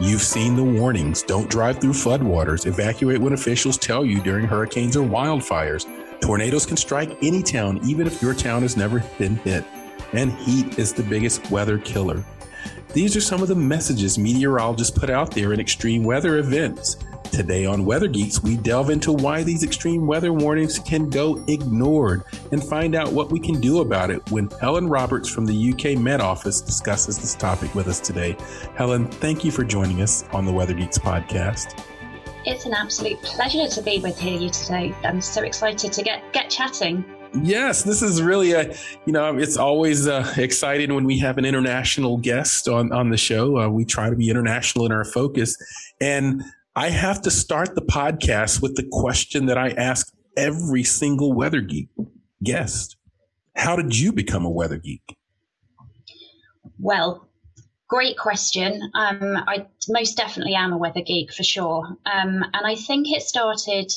You've seen the warnings. Don't drive through floodwaters. Evacuate when officials tell you during hurricanes or wildfires. Tornadoes can strike any town, even if your town has never been hit. And heat is the biggest weather killer. These are some of the messages meteorologists put out there in extreme weather events. Today on Weather Geeks, we delve into why these extreme weather warnings can go ignored and find out what we can do about it when Helen Roberts from the UK Met Office discusses this topic with us today. Helen, thank you for joining us on the Weather Geeks podcast. It's an absolute pleasure to be with you today. I'm so excited to get get chatting. Yes, this is really a, you know, it's always uh, exciting when we have an international guest on, on the show. Uh, we try to be international in our focus. And I have to start the podcast with the question that I ask every single weather geek guest. How did you become a weather geek? Well, great question. Um, I most definitely am a weather geek for sure. Um, and I think it started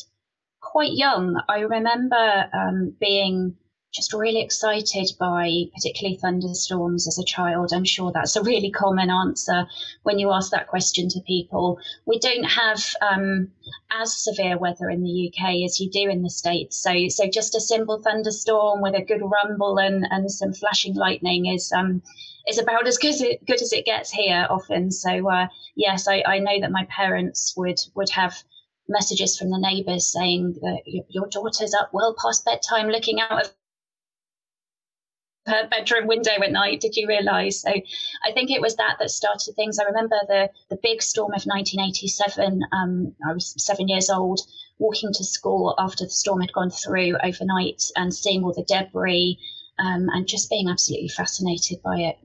quite young. I remember um, being just really excited by particularly thunderstorms as a child. I'm sure that's a really common answer when you ask that question to people. We don't have um, as severe weather in the UK as you do in the States. So, so just a simple thunderstorm with a good rumble and, and some flashing lightning is um, is about as good good as it gets here often. So, uh, yes, I, I know that my parents would would have messages from the neighbours saying that your daughter's up well past bedtime looking out of her bedroom window at night. Did you realise? So I think it was that that started things. I remember the the big storm of 1987. Um, I was seven years old, walking to school after the storm had gone through overnight and seeing all the debris um, and just being absolutely fascinated by it.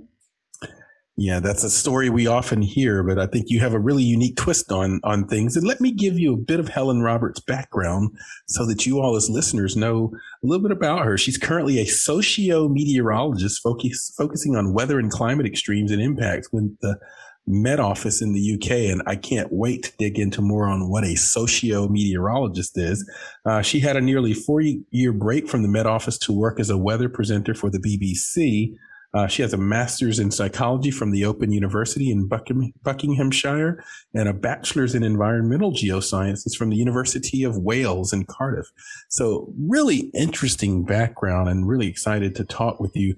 Yeah, that's a story we often hear, but I think you have a really unique twist on on things. And let me give you a bit of Helen Roberts' background so that you all as listeners know a little bit about her. She's currently a socio-meteorologist focus, focusing on weather and climate extremes and impacts with the Met Office in the UK. And I can't wait to dig into more on what a socio-meteorologist is. Uh, she had a nearly four year break from the Met Office to work as a weather presenter for the BBC. Uh, she has a master's in psychology from the Open University in Buckingham, Buckinghamshire and a bachelor's in environmental geosciences from the University of Wales in Cardiff. So, really interesting background and really excited to talk with you.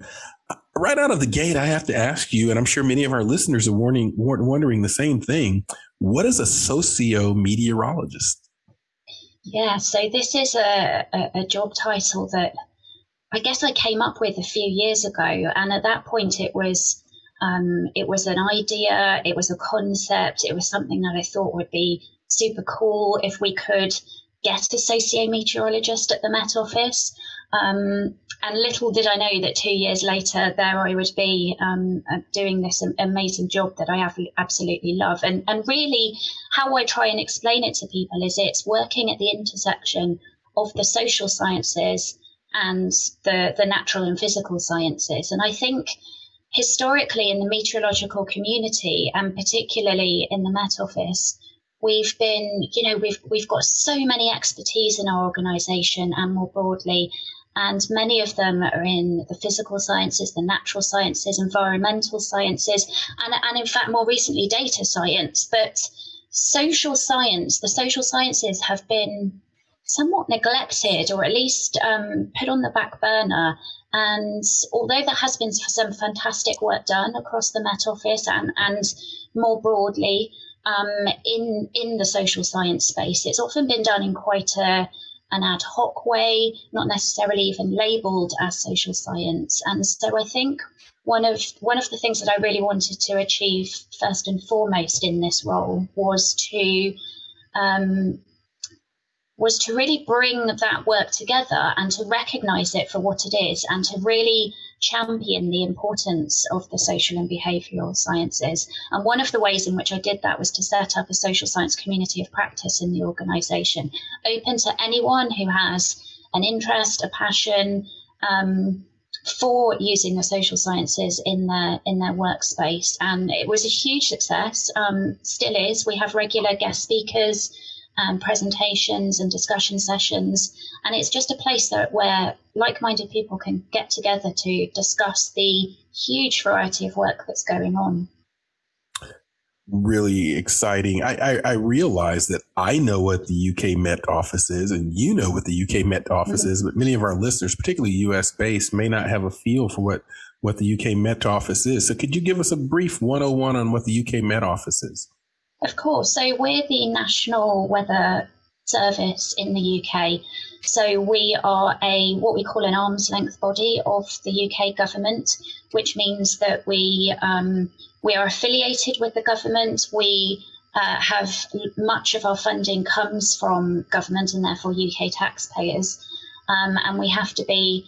Uh, right out of the gate, I have to ask you, and I'm sure many of our listeners are warning, wondering the same thing. What is a socio meteorologist? Yeah, so this is a, a, a job title that I guess I came up with a few years ago, and at that point it was um, it was an idea, it was a concept, it was something that I thought would be super cool if we could get a socio-meteorologist at the Met Office. Um, and little did I know that two years later, there I would be um, uh, doing this amazing job that I absolutely love. And, and really, how I try and explain it to people is it's working at the intersection of the social sciences and the, the natural and physical sciences. And I think historically in the meteorological community, and particularly in the Met Office, we've been, you know, we've we've got so many expertise in our organisation and more broadly, and many of them are in the physical sciences, the natural sciences, environmental sciences, and and in fact more recently data science. But social science, the social sciences have been somewhat neglected or at least um, put on the back burner. And although there has been some fantastic work done across the Met Office and, and more broadly um, in, in the social science space, it's often been done in quite a, an ad hoc way, not necessarily even labeled as social science. And so I think one of one of the things that I really wanted to achieve first and foremost in this role was to um, was to really bring that work together and to recognize it for what it is and to really champion the importance of the social and behavioral sciences. And one of the ways in which I did that was to set up a social science community of practice in the organization, open to anyone who has an interest, a passion, um, for using the social sciences in their in their workspace, and it was a huge success. Um, still is. We have regular guest speakers, um, presentations, and discussion sessions, and it's just a place that where like-minded people can get together to discuss the huge variety of work that's going on really exciting. I, I, I, realize that I know what the UK Met office is, and you know what the UK Met office mm-hmm. is, but many of our listeners, particularly US based, may not have a feel for what, what the UK Met office is. So, could you give us a brief 101 on what the UK Met office is? Of course. So, we're the National Weather Service in the UK. So we are a what we call an arm's length body of the UK government, which means that we um, we are affiliated with the government. We uh, have much of our funding comes from government and therefore UK taxpayers, um, and we have to be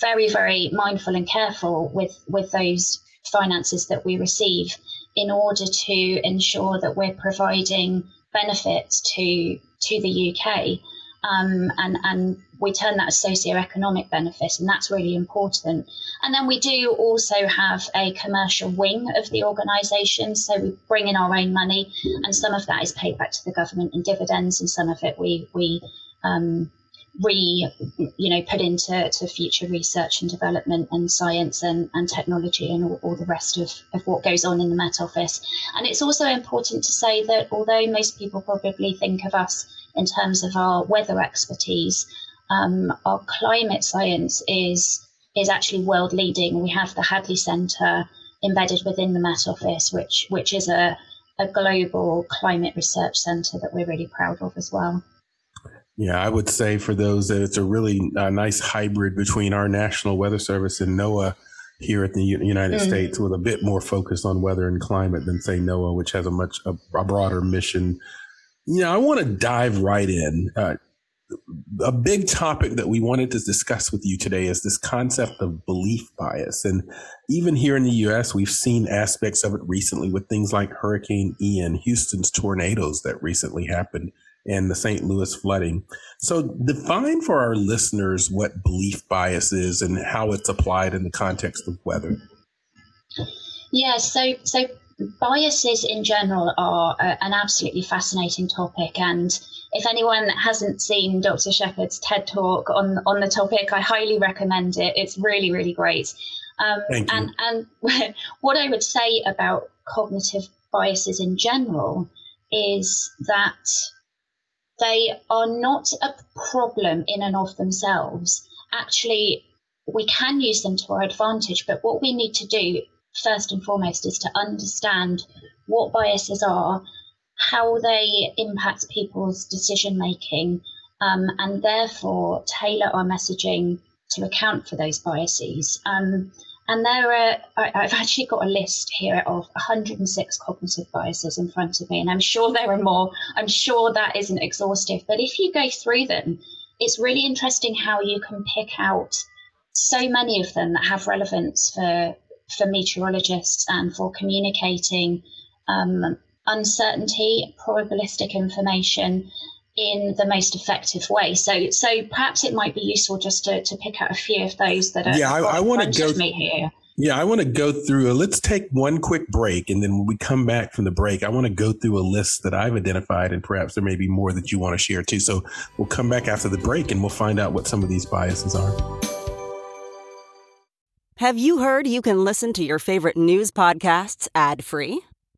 very, very mindful and careful with with those finances that we receive in order to ensure that we're providing benefits to to the UK um, and and we turn that as socio-economic benefit, and that's really important. And then we do also have a commercial wing of the organisation, so we bring in our own money, and some of that is paid back to the government in dividends, and some of it we we um, re you know put into to future research and development and science and, and technology and all, all, the rest of, of what goes on in the Met Office. And it's also important to say that although most people probably think of us in terms of our weather expertise. Um, our climate science is is actually world leading. We have the Hadley Centre embedded within the Met Office, which which is a, a global climate research centre that we're really proud of as well. Yeah, I would say for those that it's a really uh, nice hybrid between our National Weather Service and NOAA here at the United mm-hmm. States, with a bit more focus on weather and climate than say NOAA, which has a much a, a broader mission you know, I want to dive right in. Uh, a big topic that we wanted to discuss with you today is this concept of belief bias. And even here in the US, we've seen aspects of it recently with things like Hurricane Ian, Houston's tornadoes that recently happened, and the St. Louis flooding. So, define for our listeners what belief bias is and how it's applied in the context of weather. Yeah, so so biases in general are a, an absolutely fascinating topic and if anyone hasn't seen Dr. Shepherd's TED talk on on the topic, I highly recommend it. It's really, really great. Um, Thank you. And, and what I would say about cognitive biases in general is that they are not a problem in and of themselves. Actually, we can use them to our advantage, but what we need to do first and foremost is to understand what biases are, how they impact people's decision making, um, and therefore tailor our messaging to account for those biases. Um, and there are, I, have actually got a list here of 106 cognitive biases in front of me, and I'm sure there are more. I'm sure that isn't exhaustive, but if you go through them, it's really interesting how you can pick out so many of them that have relevance for for meteorologists and for communicating um, uncertainty, probabilistic information in the most effective way. So, so perhaps it might be useful just to, to pick out a few of those that are. Yeah, I, I want to go. Me here. Yeah, I want to go through. Uh, let's take one quick break, and then when we come back from the break, I want to go through a list that I've identified, and perhaps there may be more that you want to share too. So we'll come back after the break, and we'll find out what some of these biases are. Have you heard you can listen to your favorite news podcasts ad free?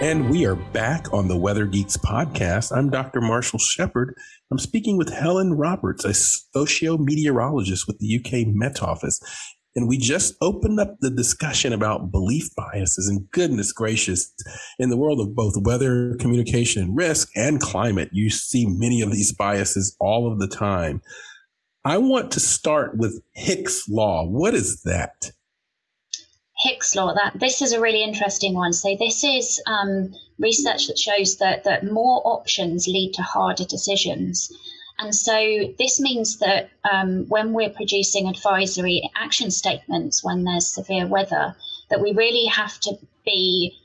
And we are back on the Weather Geeks podcast. I'm Dr. Marshall Shepherd. I'm speaking with Helen Roberts, a socio-meteorologist with the UK Met Office. And we just opened up the discussion about belief biases and goodness gracious, in the world of both weather, communication, risk, and climate, you see many of these biases all of the time. I want to start with Hick's Law. What is that? Hick's law. That this is a really interesting one. So this is um, research that shows that that more options lead to harder decisions. And so this means that um, when we're producing advisory action statements when there's severe weather, that we really have to be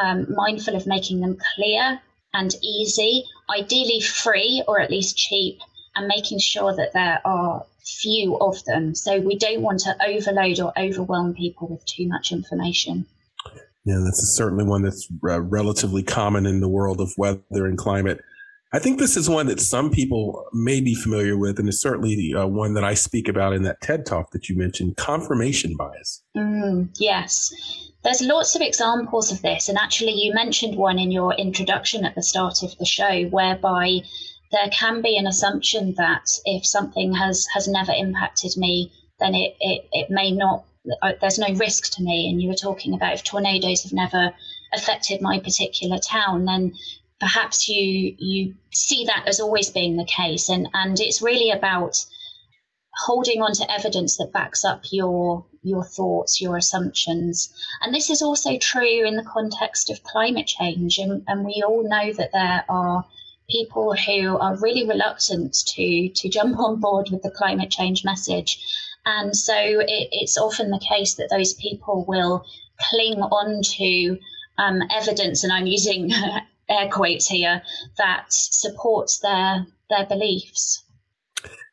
um, mindful of making them clear and easy, ideally free or at least cheap, and making sure that there are few of them. So we don't want to overload or overwhelm people with too much information. Yeah, that's certainly one that's uh, relatively common in the world of weather and climate. I think this is one that some people may be familiar with, and it's certainly uh, one that I speak about in that TED talk that you mentioned confirmation bias. Mm, yes. There's lots of examples of this. And actually, you mentioned one in your introduction at the start of the show, whereby there can be an assumption that if something has, has never impacted me, then it, it, it may not, uh, there's no risk to me. And you were talking about if tornadoes have never affected my particular town, then perhaps you you see that as always being the case. And and it's really about holding on to evidence that backs up your your thoughts your assumptions. And this is also true in the context of climate change. And, and we all know that there are people who are really reluctant to to jump on board with the climate change message and so it, it's often the case that those people will cling on to um, evidence, and I'm using air quotes here that supports their their beliefs.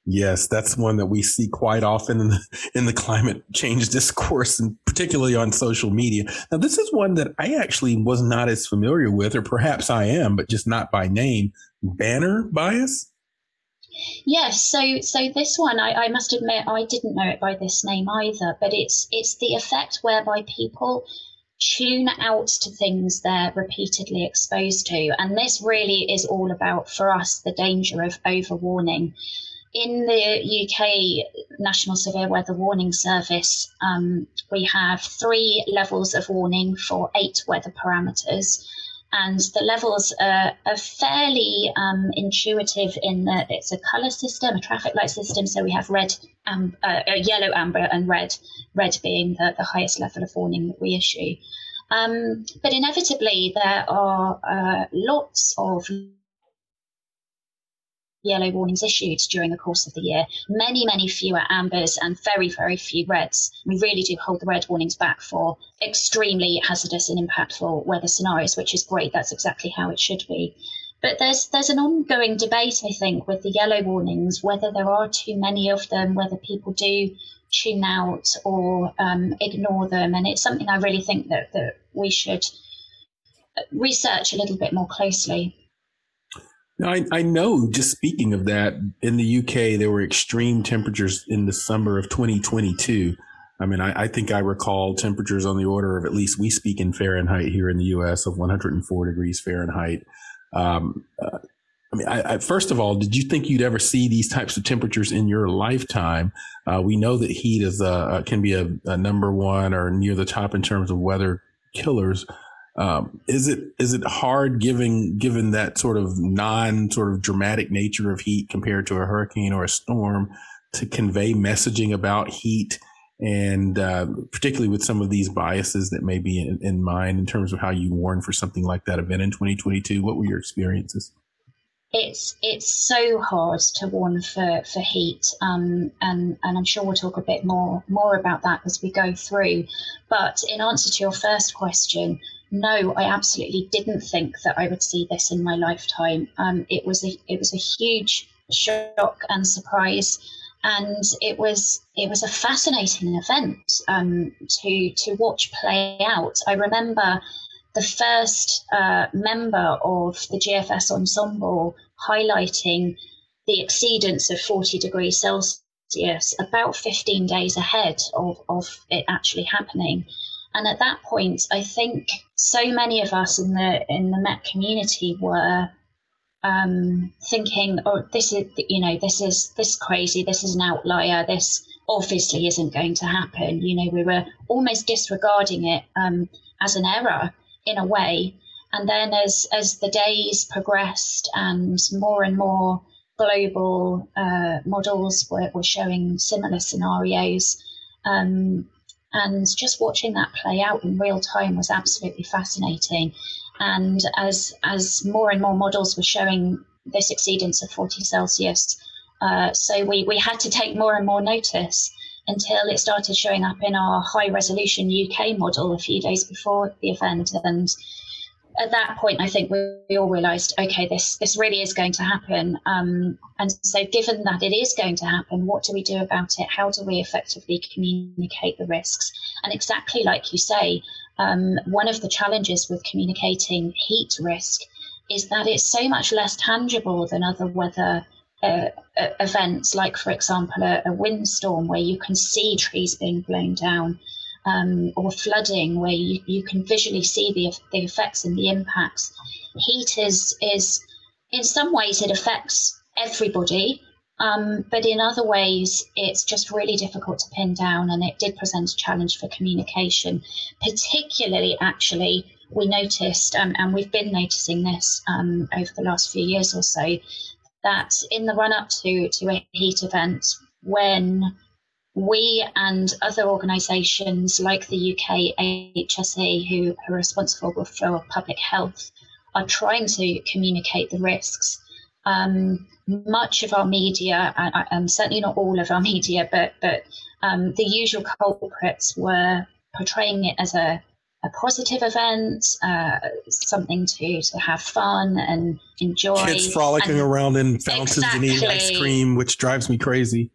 Yes, that's one that we see quite often in the, in the climate change discourse, and particularly on social media. Now, this is one that I actually was not as familiar with, or perhaps I am, but just not by name. Banner bias. Yes, so so this one I, I must admit I didn't know it by this name either, but it's it's the effect whereby people tune out to things they're repeatedly exposed to. And this really is all about, for us, the danger of overwarning. In the UK National Severe Weather Warning Service, um, we have three levels of warning for eight weather parameters and the levels are, are fairly um, intuitive in that it's a color system, a traffic light system. So we have red, um, uh, yellow, amber, and red. Red being the, the highest level of warning that we issue. Um, but inevitably, there are uh, lots of yellow warnings issued during the course of the year. Many, many fewer ambers and very, very few reds. We really do hold the red warnings back for extremely hazardous and impactful weather scenarios, which is great. That's exactly how it should be. But there's there's an ongoing debate, I think, with the yellow warnings, whether there are too many of them, whether people do tune out or um, ignore them, and it's something I really think that that we should research a little bit more closely. I, I know, just speaking of that, in the UK, there were extreme temperatures in the summer of 2022. I mean, I, I, think I recall temperatures on the order of at least we speak in Fahrenheit here in the US of 104 degrees Fahrenheit. Um, uh, I mean, I, I, first of all, did you think you'd ever see these types of temperatures in your lifetime? Uh, we know that heat is a, can be a, a, number one or near the top in terms of weather killers. Um, is it is it hard given given that sort of non sort of dramatic nature of heat compared to a hurricane or a storm to convey messaging about heat and uh, particularly with some of these biases that may be in, in mind in terms of how you warn for something like that event in 2022? What were your experiences? it's it's so hard to warn for for heat, um, and and I'm sure we'll talk a bit more more about that as we go through. But in answer to your first question, no, I absolutely didn't think that I would see this in my lifetime. Um, it was a it was a huge shock and surprise, and it was it was a fascinating event um, to to watch play out. I remember the first uh, member of the GFS ensemble highlighting the exceedance of 40 degrees Celsius about 15 days ahead of, of it actually happening. And at that point, I think so many of us in the in the Met community were um, thinking, "Oh, this is you know this is this crazy. This is an outlier. This obviously isn't going to happen." You know, we were almost disregarding it um, as an error in a way. And then as, as the days progressed and more and more global uh, models were, were showing similar scenarios, um, and just watching that play out in real time was absolutely fascinating. And as as more and more models were showing this exceedance of 40 Celsius, uh, so we, we had to take more and more notice until it started showing up in our high resolution UK model a few days before the event. And at that point, I think we, we all realised, okay, this this really is going to happen. Um, and so, given that it is going to happen, what do we do about it? How do we effectively communicate the risks? And exactly like you say, um, one of the challenges with communicating heat risk is that it's so much less tangible than other weather uh, events, like, for example, a, a, windstorm where you can see trees being blown down, um, or flooding where you, you can visually see the, the effects and the impacts. Heat is, is, in some ways, it affects everybody, um, but in other ways, it's just really difficult to pin down, and it did present a challenge for communication, particularly actually. We noticed, um, and we've been noticing this um, over the last few years or so, that in the run up to, to a heat event, when we and other organisations like the UK HSE, who are responsible for public health, are trying to communicate the risks. Um, much of our media, and, and, certainly not all of our media, but but um, the usual culprits were portraying it as a a positive event, uh, something to, to have fun and enjoy. Kids frolicking and around in fountains exactly, and eating ice cream, which drives me crazy.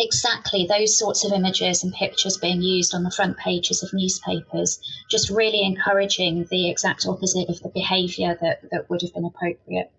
Exactly, those sorts of images and pictures being used on the front pages of newspapers, just really encouraging the exact opposite of the behaviour that, that would have been appropriate.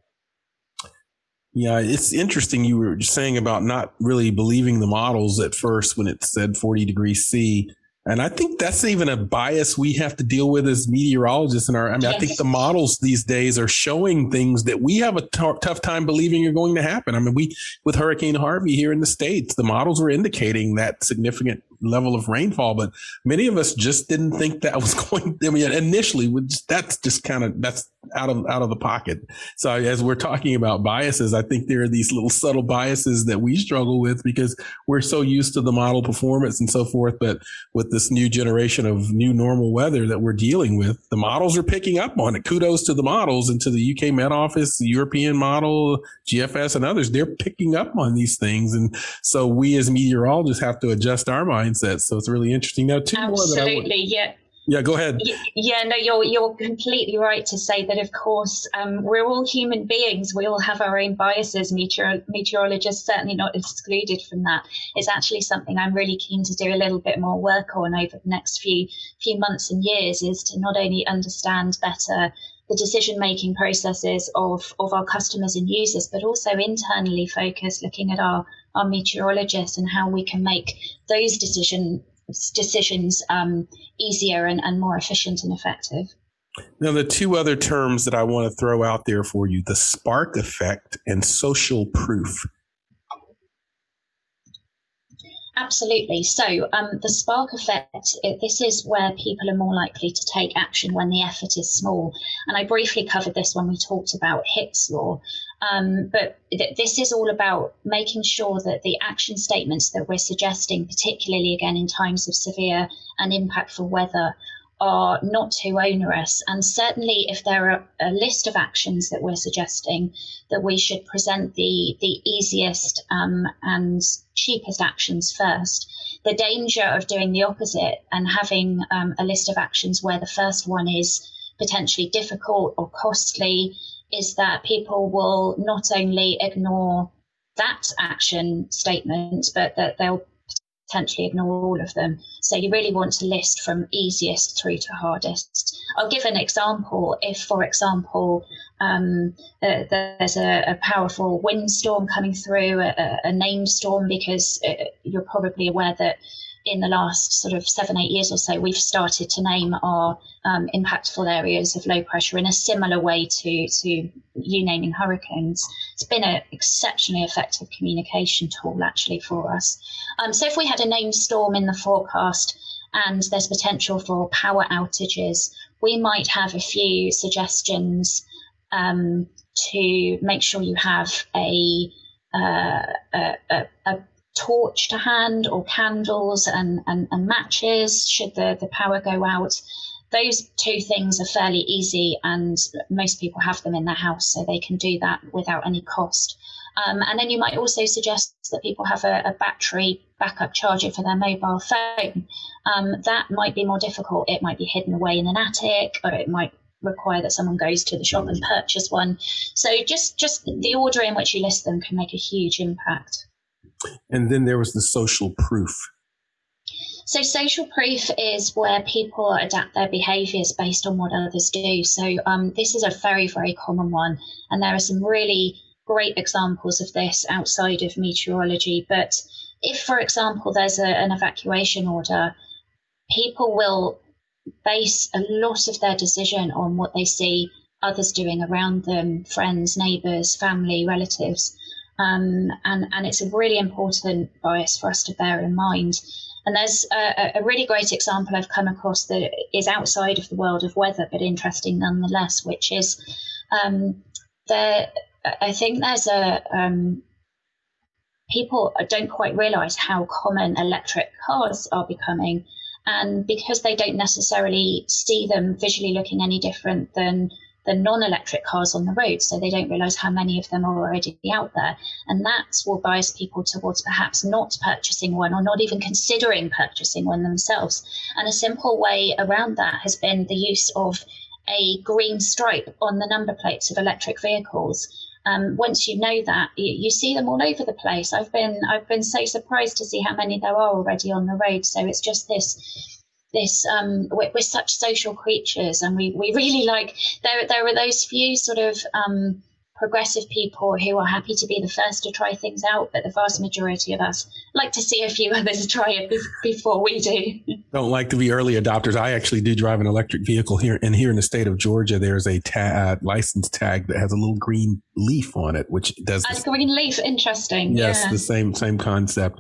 Yeah, it's interesting. You were saying about not really believing the models at first when it said 40 degrees C. And I think that's even a bias we have to deal with as meteorologists. In our, I mean, yes. I think the models these days are showing things that we have a t- tough time believing are going to happen. I mean, we with Hurricane Harvey here in the states, the models were indicating that significant level of rainfall, but many of us just didn't think that was going. I mean, initially, with that's just kind of that's out of out of the pocket. So as we're talking about biases, I think there are these little subtle biases that we struggle with because we're so used to the model performance and so forth. But with this new generation of new normal weather that we're dealing with, the models are picking up on it. Kudos to the models and to the UK Met Office, the European model, GFS, and others. They're picking up on these things, and so we as meteorologists have to adjust our mindsets. So it's really interesting. Now, two Absolutely, more that I would, yeah. Yeah, go ahead. Yeah, no, you're you're completely right to say that. Of course, um, we're all human beings. We all have our own biases. Meteor- meteorologists certainly not excluded from that. It's actually something I'm really keen to do a little bit more work on over the next few few months and years. Is to not only understand better the decision making processes of, of our customers and users, but also internally focus looking at our, our meteorologists and how we can make those decision decisions um, easier and, and more efficient and effective. Now, the two other terms that I want to throw out there for you the spark effect and social proof. Absolutely. So, um, the spark effect, it, this is where people are more likely to take action when the effort is small. And I briefly covered this when we talked about Hick's law. Um, but th- this is all about making sure that the action statements that we're suggesting, particularly again in times of severe and impactful weather, are not too onerous. And certainly, if there are a list of actions that we're suggesting, that we should present the, the easiest um, and cheapest actions first. The danger of doing the opposite and having um, a list of actions where the first one is potentially difficult or costly is that people will not only ignore that action statement, but that they'll potentially ignore all of them. So you really want to list from easiest through to hardest. I'll give an example. If, for example, um, uh, there's a, a, powerful windstorm coming through, a, a named storm, because uh, you're probably aware that in the last sort of seven, eight years or so, we've started to name our um, impactful areas of low pressure in a similar way to, to you naming hurricanes. It's been an exceptionally effective communication tool actually for us. Um, so if we had a named storm in the forecast and there's potential for power outages, we might have a few suggestions um, to make sure you have a, uh, a, a, a torch to hand or candles and, and, and matches should the, the power go out. Those two things are fairly easy, and most people have them in their house, so they can do that without any cost. Um, and then you might also suggest that people have a, a battery backup charger for their mobile phone. Um, that might be more difficult. It might be hidden away in an attic, or it might require that someone goes to the shop and purchase one. So just just the order in which you list them can make a huge impact. And then there was the social proof. So, social proof is where people adapt their behaviors based on what others do. So, um, this is a very, very common one. And there are some really great examples of this outside of meteorology. But if, for example, there's a, an evacuation order, people will base a lot of their decision on what they see others doing around them friends, neighbors, family, relatives. Um, and, and it's a really important bias for us to bear in mind. And there's a, a, really great example I've come across that is outside of the world of weather, but interesting nonetheless, which is um, there. I think there's a um, people don't quite realize how common electric cars are becoming, and because they don't necessarily see them visually looking any different than the non-electric cars on the road, so they don't realise how many of them are already out there, and that will bias people towards perhaps not purchasing one or not even considering purchasing one themselves. And a simple way around that has been the use of a green stripe on the number plates of electric vehicles. Um, once you know that, you, you, see them all over the place. I've been I've been so surprised to see how many there are already on the road. So it's just this this um, we're, we're, such social creatures and we, we really like there there are those few sort of um, progressive people who are happy to be the first to try things out but the vast majority of us like to see a few others try it before we do. Don't like to be early adopters. I actually do drive an electric vehicle here and here in the state of georgia there's a ta- uh, license tag that has a little green leaf on it which does a green leaf interesting. Yes yeah. the same same concept.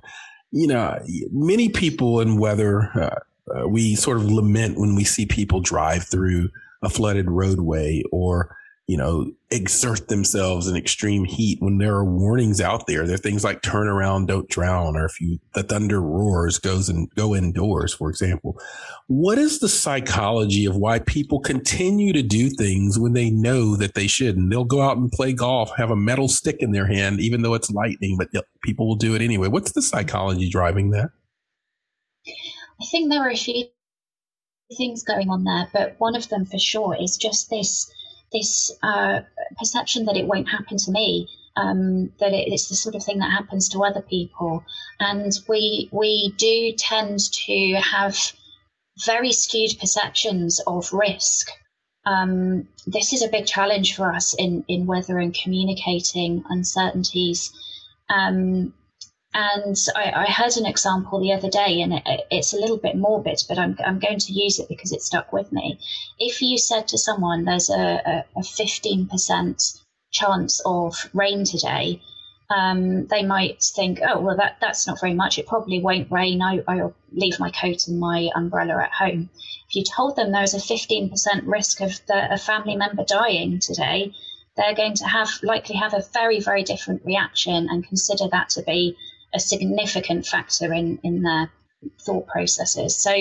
You know many people in weather uh, uh, we sort of lament when we see people drive through a flooded roadway or you know exert themselves in extreme heat when there are warnings out there. There are things like turn around don't drown or if you the thunder roars goes and go indoors for example. What is the psychology of why people continue to do things when they know that they shouldn't? They'll go out and play golf have a metal stick in their hand even though it's lightning but people will do it anyway. What's the psychology driving that I think there are a few things going on there, but one of them for sure is just this this uh, perception that it won't happen to me. Um, that it, it's the sort of thing that happens to other people, and we we do tend to have very skewed perceptions of risk. Um, this is a big challenge for us in in weather and communicating uncertainties. Um, and I, I, heard an example the other day, and it, it's a little bit morbid, but I'm, I'm going to use it because it stuck with me. If you said to someone, there's a, a, a 15% chance of rain today, um, they might think, oh, well, that, that's not very much. It probably won't rain. I, I'll leave my coat and my umbrella at home. If you told them there's a 15% risk of the, a family member dying today, they're going to have likely have a very, very different reaction and consider that to be a significant factor in, in their thought processes. So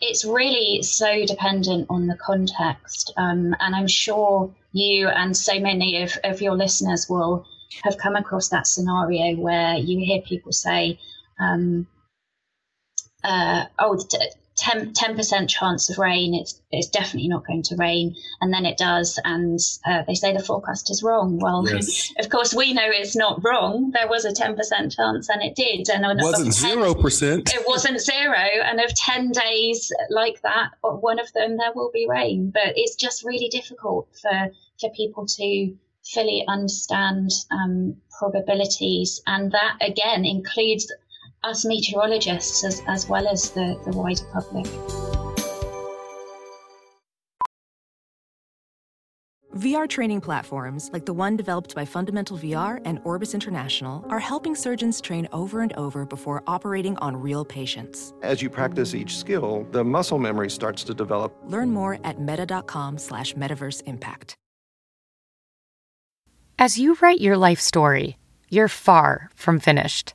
it's really so dependent on the context. Um, and I'm sure you and so many of, of your listeners will have come across that scenario where you hear people say, um, uh, oh, 10, percent chance of rain. It's, it's definitely not going to rain. And then it does. And uh, they say the forecast is wrong. Well, yes. of course, we know it's not wrong. There was a 10% chance and it did. And it wasn't 10, 0%. It wasn't zero. And of 10 days like that, one of them, there will be rain. But it's just really difficult for, for people to fully understand um, probabilities. And that, again, includes us meteorologists as, as well as the, the wider public. VR training platforms, like the one developed by Fundamental VR and Orbis International, are helping surgeons train over and over before operating on real patients. As you practice each skill, the muscle memory starts to develop. Learn more at meta.com slash metaverse impact. As you write your life story, you're far from finished.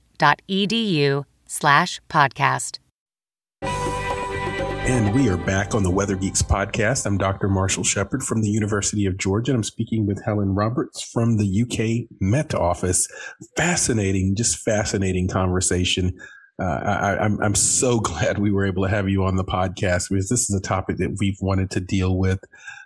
edu slash podcast. And we are back on the Weather Geeks podcast. I'm Dr. Marshall Shepherd from the University of Georgia. And I'm speaking with Helen Roberts from the UK Met Office. Fascinating, just fascinating conversation. Uh, I, I'm, I'm so glad we were able to have you on the podcast because this is a topic that we've wanted to deal with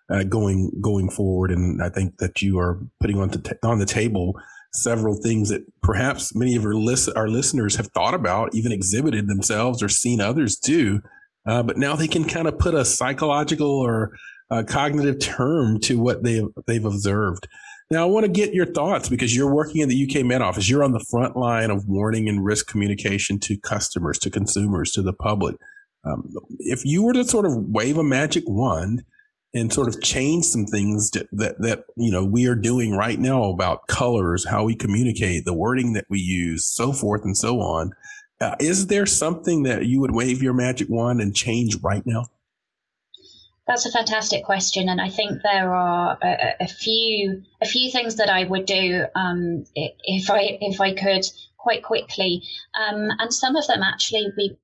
uh, going going forward, and I think that you are putting on, t- on the table several things that perhaps many of our, list- our listeners have thought about, even exhibited themselves or seen others do. Uh, but now they can kind of put a psychological or a cognitive term to what they they've observed. Now, I want to get your thoughts because you're working in the UK Met Office. You're on the front line of warning and risk communication to customers, to consumers, to the public. Um, if you were to sort of wave a magic wand and sort of change some things that, that, that, you know, we are doing right now about colors, how we communicate, the wording that we use, so forth and so on. Uh, is there something that you would wave your magic wand and change right now? That's a fantastic question, and I think there are a, a few a few things that I would do um, if I if I could quite quickly, um, and some of them actually we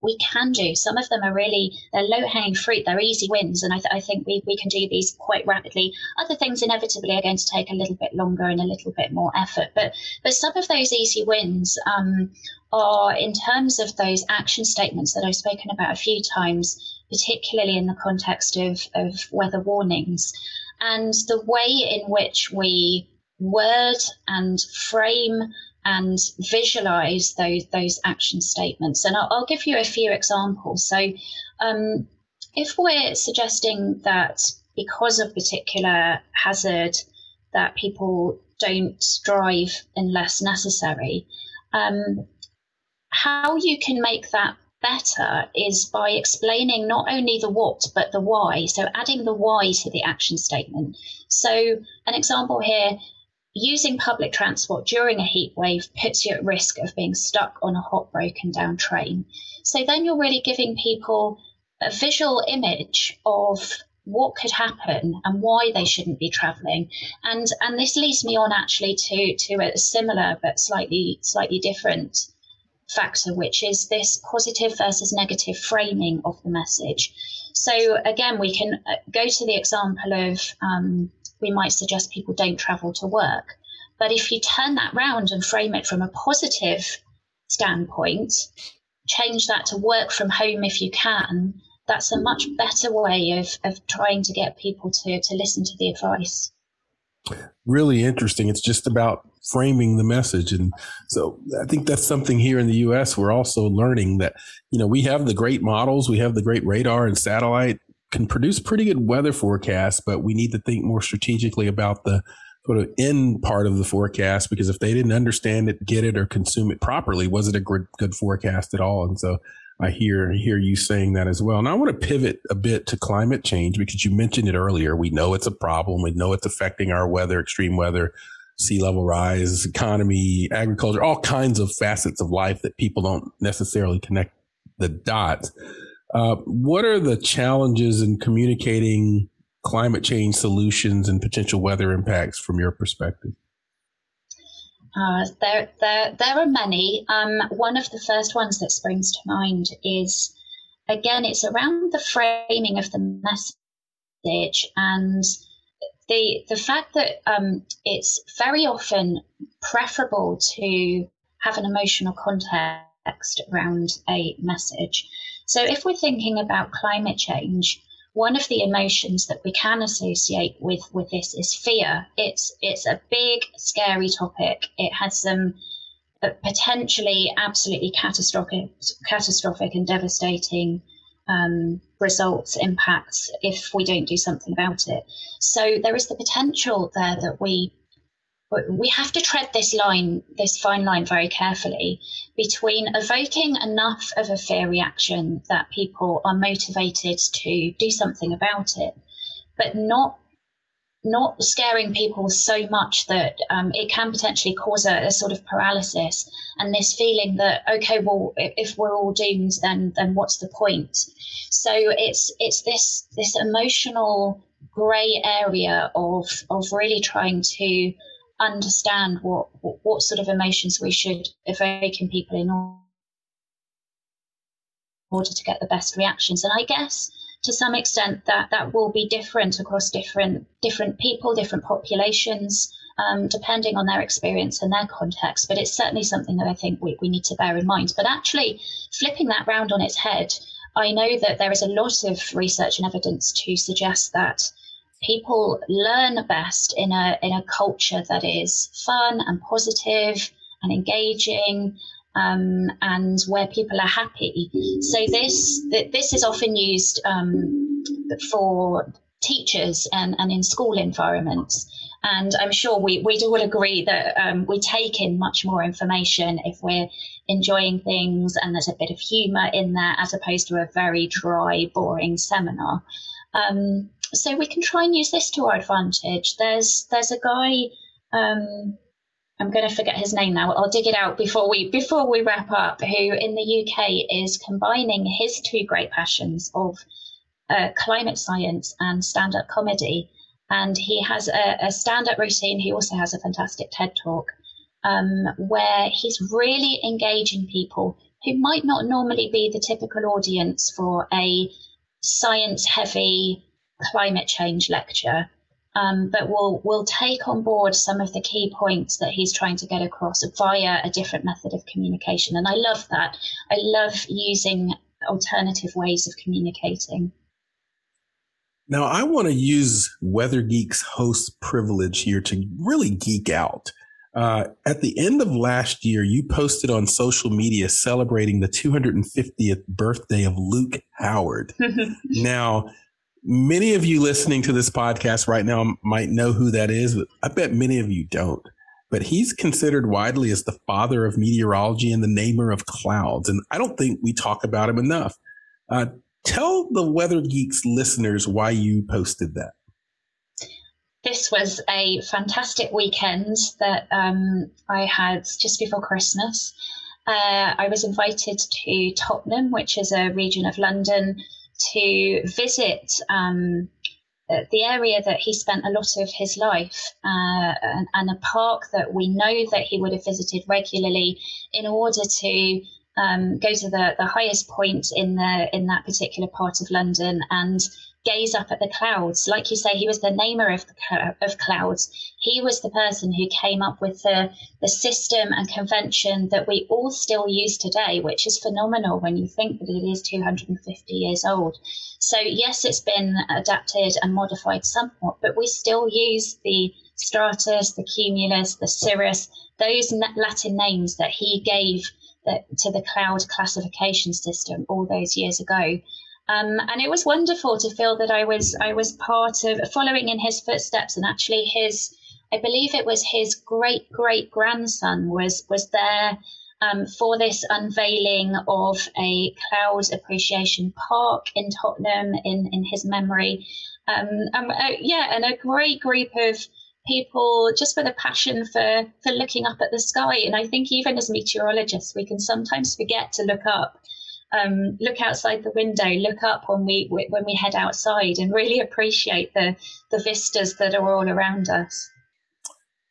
we can do. Some of them are really, they're low hanging fruit, they're easy wins. And I, th- I think we, we can do these quite rapidly. Other things inevitably are going to take a little bit longer and a little bit more effort. But, but some of those easy wins um, are in terms of those action statements that I've spoken about a few times, particularly in the context of, of weather warnings. And the way in which we word and frame and visualize those those action statements. And I'll, I'll give you a few examples. So, um, if we're suggesting that because of particular hazard that people don't drive unless necessary, um, how you can make that better is by explaining not only the what but the why. So adding the why to the action statement. So an example here using public transport during a heat wave puts you at risk of being stuck on a hot, broken down train. So then you're really giving people a visual image of what could happen and why they shouldn't be traveling. And and this leads me on actually to to a similar but slightly slightly different factor, which is this positive versus negative framing of the message. So again, we can uh, go to the example of um, we might suggest people don't travel to work. But if you turn that round and frame it from a positive standpoint, change that to work from home if you can, that's a much better way of, of trying to get people to, to listen to the advice. Really interesting. It's just about framing the message. And so I think that's something here in the US we're also learning that, you know, we have the great models, we have the great radar and satellite can produce pretty good weather forecasts, but we need to think more strategically about the sort of end part of the forecast because if they didn't understand it, get it, or consume it properly, was it a good, forecast at all? And so I hear hear you saying that as well. And I want to pivot a bit to climate change because you mentioned it earlier. We know it's a problem. We know it's affecting our weather, extreme weather, sea level rise, economy, agriculture, all kinds of facets of life that people don't necessarily connect the dots. Uh, what are the challenges in communicating climate change solutions and potential weather impacts from your perspective? Uh, there, there, there are many. Um, one of the first ones that springs to mind is, again, it's around the framing of the message and the the fact that um, it's very often preferable to have an emotional context around a message. So if we're thinking about climate change, one of the emotions that we can associate with with this is fear. It's it's a big, scary topic. It has some uh, potentially absolutely catastrophic, catastrophic and devastating um, results, impacts if we don't do something about it. So there is the potential there that we we have to tread this line, this fine line very carefully between evoking enough of a fear reaction that people are motivated to do something about it, but not not scaring people so much that um, it can potentially cause a, a, sort of paralysis and this feeling that okay well if we're all doomed then then what's the point so it's it's this this emotional gray area of of really trying to understand what, what, what sort of emotions we should evoke in people in order to get the best reactions. And I guess to some extent that that will be different across different different people, different populations, um, depending on their experience and their context. But it's certainly something that I think we, we need to bear in mind. But actually, flipping that round on its head, I know that there is a lot of research and evidence to suggest that people learn best in a in a culture that is fun and positive and engaging um, and where people are happy. So this this is often used um, for teachers and, and in school environments. And I'm sure we, we'd all agree that um, we take in much more information if we're enjoying things and there's a bit of humour in there as opposed to a very dry, boring seminar. Um, so we can try and use this to our advantage. There's there's a guy. Um, I'm going to forget his name now. I'll dig it out before we before we wrap up. Who in the UK is combining his two great passions of uh, climate science and stand-up comedy, and he has a, a stand-up routine. He also has a fantastic TED talk um, where he's really engaging people who might not normally be the typical audience for a science-heavy climate change lecture, um, but we'll we'll take on board some of the key points that he's trying to get across via a different method of communication. And I love that. I love using alternative ways of communicating. Now, I want to use Weather Geek's host privilege here to really geek out. Uh, at the end of last year, you posted on social media celebrating the 250th birthday of Luke Howard. now, Many of you listening to this podcast right now might know who that is, but I bet many of you don't. But he's considered widely as the father of meteorology and the namer of clouds. And I don't think we talk about him enough. Uh, tell the Weather Geeks listeners why you posted that. This was a fantastic weekend that um, I had just before Christmas. Uh, I was invited to Tottenham, which is a region of London to visit um, the area that he spent a lot of his life uh, and, and, a park that we know that he would have visited regularly in order to um, go to the, the highest point in the in that particular part of London and gaze up at the clouds. Like you say, he was the namer of the, of clouds. He was the person who came up with the the system and convention that we all still use today, which is phenomenal when you think that it is 250 years old. So yes, it's been adapted and modified somewhat, but we still use the stratus, the cumulus, the cirrus, those Latin names that he gave uh, to the cloud classification system all those years ago. Um, and it was wonderful to feel that I was I was part of following in his footsteps, and actually his I believe it was his great great grandson was was there um, for this unveiling of a cloud appreciation park in Tottenham in in his memory. Um, um, uh, yeah, and a great group of people just with a passion for for looking up at the sky. And I think even as meteorologists, we can sometimes forget to look up um, look outside the window, look up when we when we head outside, and really appreciate the the vistas that are all around us.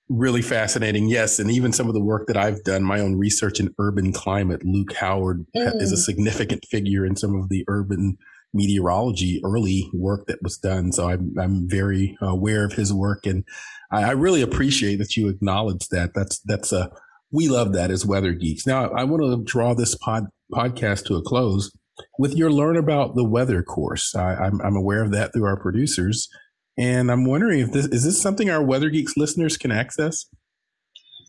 Really fascinating, yes, and even some of the work that I've done, my own research in urban climate. Luke Howard mm. is a significant figure in some of the urban meteorology early work that was done. So I'm I'm very aware of his work, and I, I really appreciate that you acknowledge that. That's that's a we love that as weather geeks. Now, I want to draw this pod, podcast to a close with your Learn About the Weather course. I, am aware of that through our producers. And I'm wondering if this is this something our Weather Geeks listeners can access?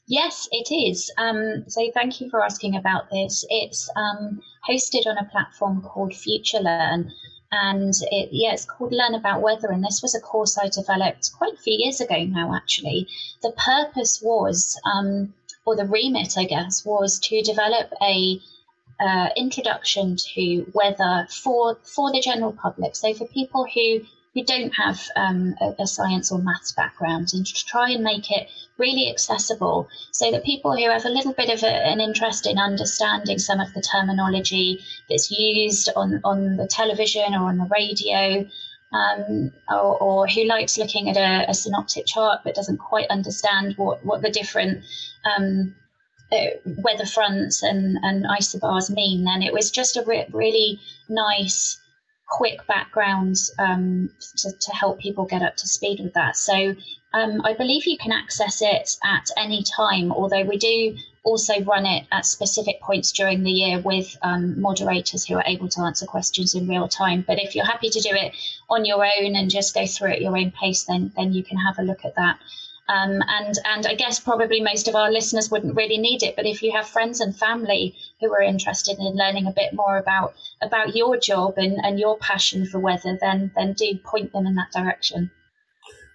Yes, it is. Um, so thank you for asking about this. It's um, hosted on a platform called FutureLearn. And it, yeah, it's called Learn About Weather. And this was a course I developed quite a few years ago now, actually. The purpose was, um, or the remit, I guess, was to develop a uh, introduction to weather for for the general public. So for people who who don't have um, a, a, science or maths background, and to try and make it really accessible, so that people who have a little bit of a, an interest in understanding some of the terminology that's used on on the television or on the radio. Um, or, or, who likes looking at a, a, synoptic chart but doesn't quite understand what, what the different um, weather fronts and, and isobars mean, then it was just a re- really nice, quick background um, to, to help people get up to speed with that. So um, I believe you can access it at any time, although we do also run it at specific points during the year with um, moderators who are able to answer questions in real time. But if you're happy to do it on your own and just go through at your own pace, then then you can have a look at that. Um, and and I guess probably most of our listeners wouldn't really need it, but if you have friends and family who are interested in learning a bit more about about your job and, and your passion for weather, then then do point them in that direction.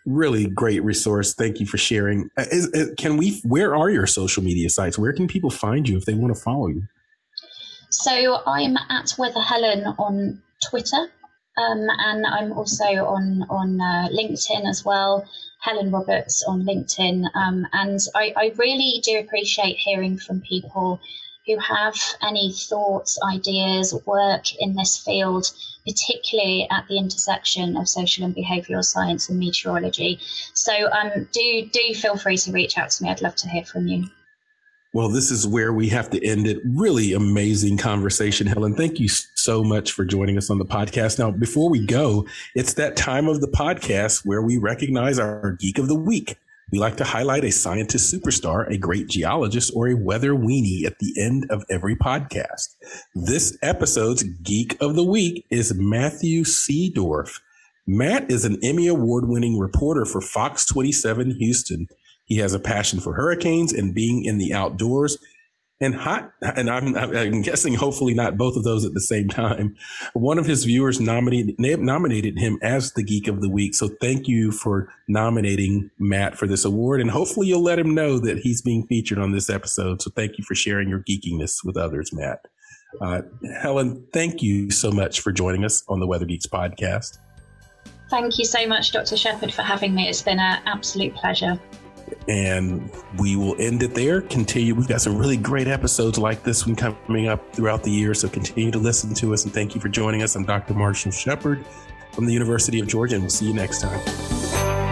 Really great resource. Thank you for sharing. Uh, is, is, uh, can we? Where are your social media sites? Where can people find you if they want to follow you? So I'm at Weather Helen on Twitter, um, and I'm also on on uh, LinkedIn as well. Helen Roberts on LinkedIn. Um, and I, I really do appreciate hearing from people who have any thoughts, ideas, work in this field, particularly at the intersection of social and behavioural science and meteorology. So um, do do feel free to reach out to me. I'd love to hear from you. Well, this is where we have to end it. Really amazing conversation, Helen. Thank you so much for joining us on the podcast. Now, before we go, it's that time of the podcast where we recognize our Geek of the Week. We like to highlight a scientist superstar, a great geologist, or a weather weenie at the end of every podcast. This episode's Geek of the Week is Matthew Seedorf. Matt is an Emmy Award winning reporter for Fox 27 Houston. He has a passion for hurricanes and being in the outdoors and hot. And I'm, I'm guessing hopefully not both of those at the same time. One of his viewers nominated, nominated him as the geek of the week. So thank you for nominating Matt for this award. And hopefully you'll let him know that he's being featured on this episode. So thank you for sharing your geekiness with others, Matt. Uh, Helen, thank you so much for joining us on the Weather Geeks podcast. Thank you so much, Dr. Shepherd, for having me. It's been an absolute pleasure. And we will end it there. Continue. We've got some really great episodes like this one coming up throughout the year. So continue to listen to us and thank you for joining us. I'm Dr. Marshall Shepherd from the University of Georgia, and we'll see you next time.